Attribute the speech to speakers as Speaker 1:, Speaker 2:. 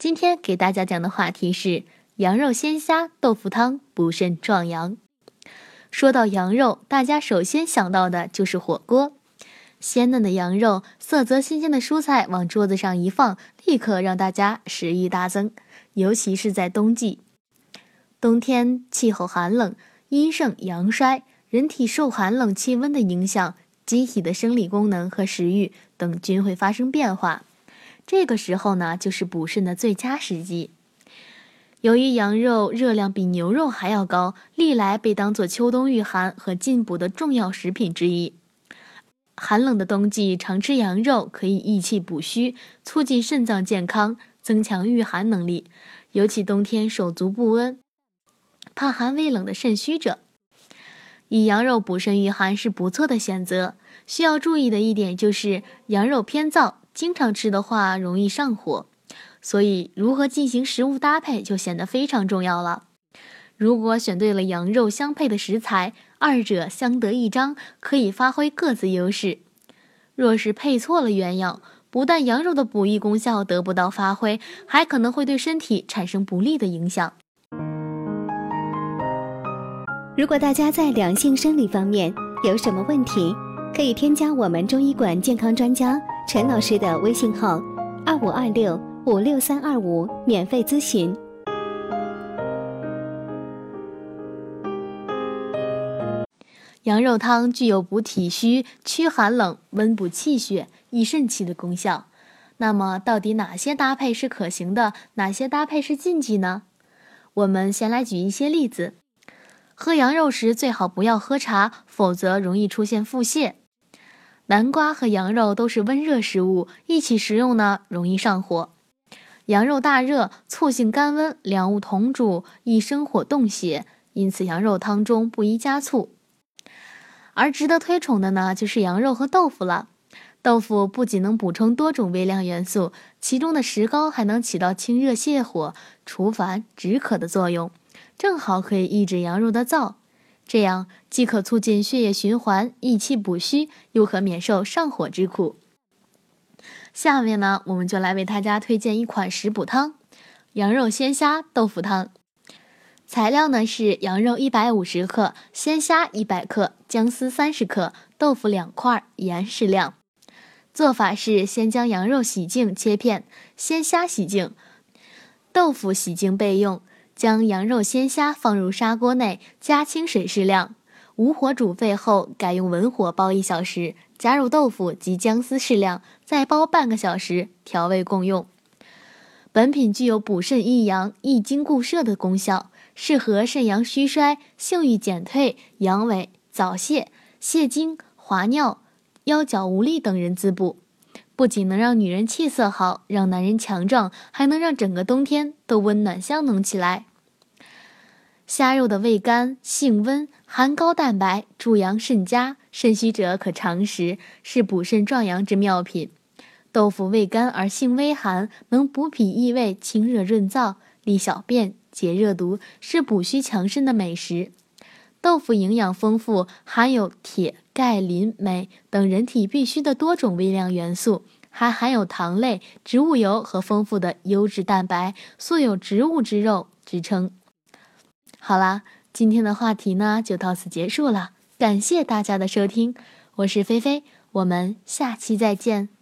Speaker 1: 今天给大家讲的话题是羊肉鲜虾豆腐汤补肾壮阳。说到羊肉，大家首先想到的就是火锅。鲜嫩的羊肉，色泽新鲜的蔬菜往桌子上一放，立刻让大家食欲大增。尤其是在冬季，冬天气候寒冷，阴盛阳衰，人体受寒冷气温的影响，机体的生理功能和食欲等均会发生变化。这个时候呢，就是补肾的最佳时机。由于羊肉热量比牛肉还要高，历来被当作秋冬御寒和进补的重要食品之一。寒冷的冬季，常吃羊肉可以益气补虚，促进肾脏健康，增强御寒能力。尤其冬天手足不温、怕寒畏冷的肾虚者，以羊肉补肾御寒是不错的选择。需要注意的一点就是，羊肉偏燥。经常吃的话容易上火，所以如何进行食物搭配就显得非常重要了。如果选对了羊肉相配的食材，二者相得益彰，可以发挥各自优势。若是配错了原样，不但羊肉的补益功效得不到发挥，还可能会对身体产生不利的影响。
Speaker 2: 如果大家在两性生理方面有什么问题，可以添加我们中医馆健康专家。陈老师的微信号：二五二六五六三二五，免费咨询。
Speaker 1: 羊肉汤具有补体虚、驱寒冷、温补气血、益肾气的功效。那么，到底哪些搭配是可行的，哪些搭配是禁忌呢？我们先来举一些例子。喝羊肉时最好不要喝茶，否则容易出现腹泻。南瓜和羊肉都是温热食物，一起食用呢容易上火。羊肉大热，醋性甘温，两物同煮易生火动血，因此羊肉汤中不宜加醋。而值得推崇的呢，就是羊肉和豆腐了。豆腐不仅能补充多种微量元素，其中的石膏还能起到清热泻火、除烦止渴的作用，正好可以抑制羊肉的燥。这样既可促进血液循环、益气补虚，又可免受上火之苦。下面呢，我们就来为大家推荐一款食补汤——羊肉鲜虾豆腐汤。材料呢是羊肉一百五十克、鲜虾一百克、姜丝三十克、豆腐两块、盐适量。做法是：先将羊肉洗净切片，鲜虾洗净，豆腐洗净备用。将羊肉、鲜虾放入砂锅内，加清水适量，无火煮沸后，改用文火煲一小时，加入豆腐及姜丝适量，再煲半个小时，调味共用。本品具有补肾益阳、益精固摄的功效，适合肾阳虚衰、性欲减退、阳痿、早泄、泄精、滑尿、腰脚无力等人滋补。不仅能让女人气色好，让男人强壮，还能让整个冬天都温暖香浓起来。虾肉的味甘性温，含高蛋白，助阳肾佳，肾虚者可常食，是补肾壮阳之妙品。豆腐味甘而性微寒，能补脾益胃，清热润燥，利小便，解热毒，是补虚强身的美食。豆腐营养丰富，含有铁、钙、磷、镁等人体必需的多种微量元素，还含有糖类、植物油和丰富的优质蛋白，素有“植物之肉”之称。好啦，今天的话题呢就到此结束了，感谢大家的收听，我是菲菲，我们下期再见。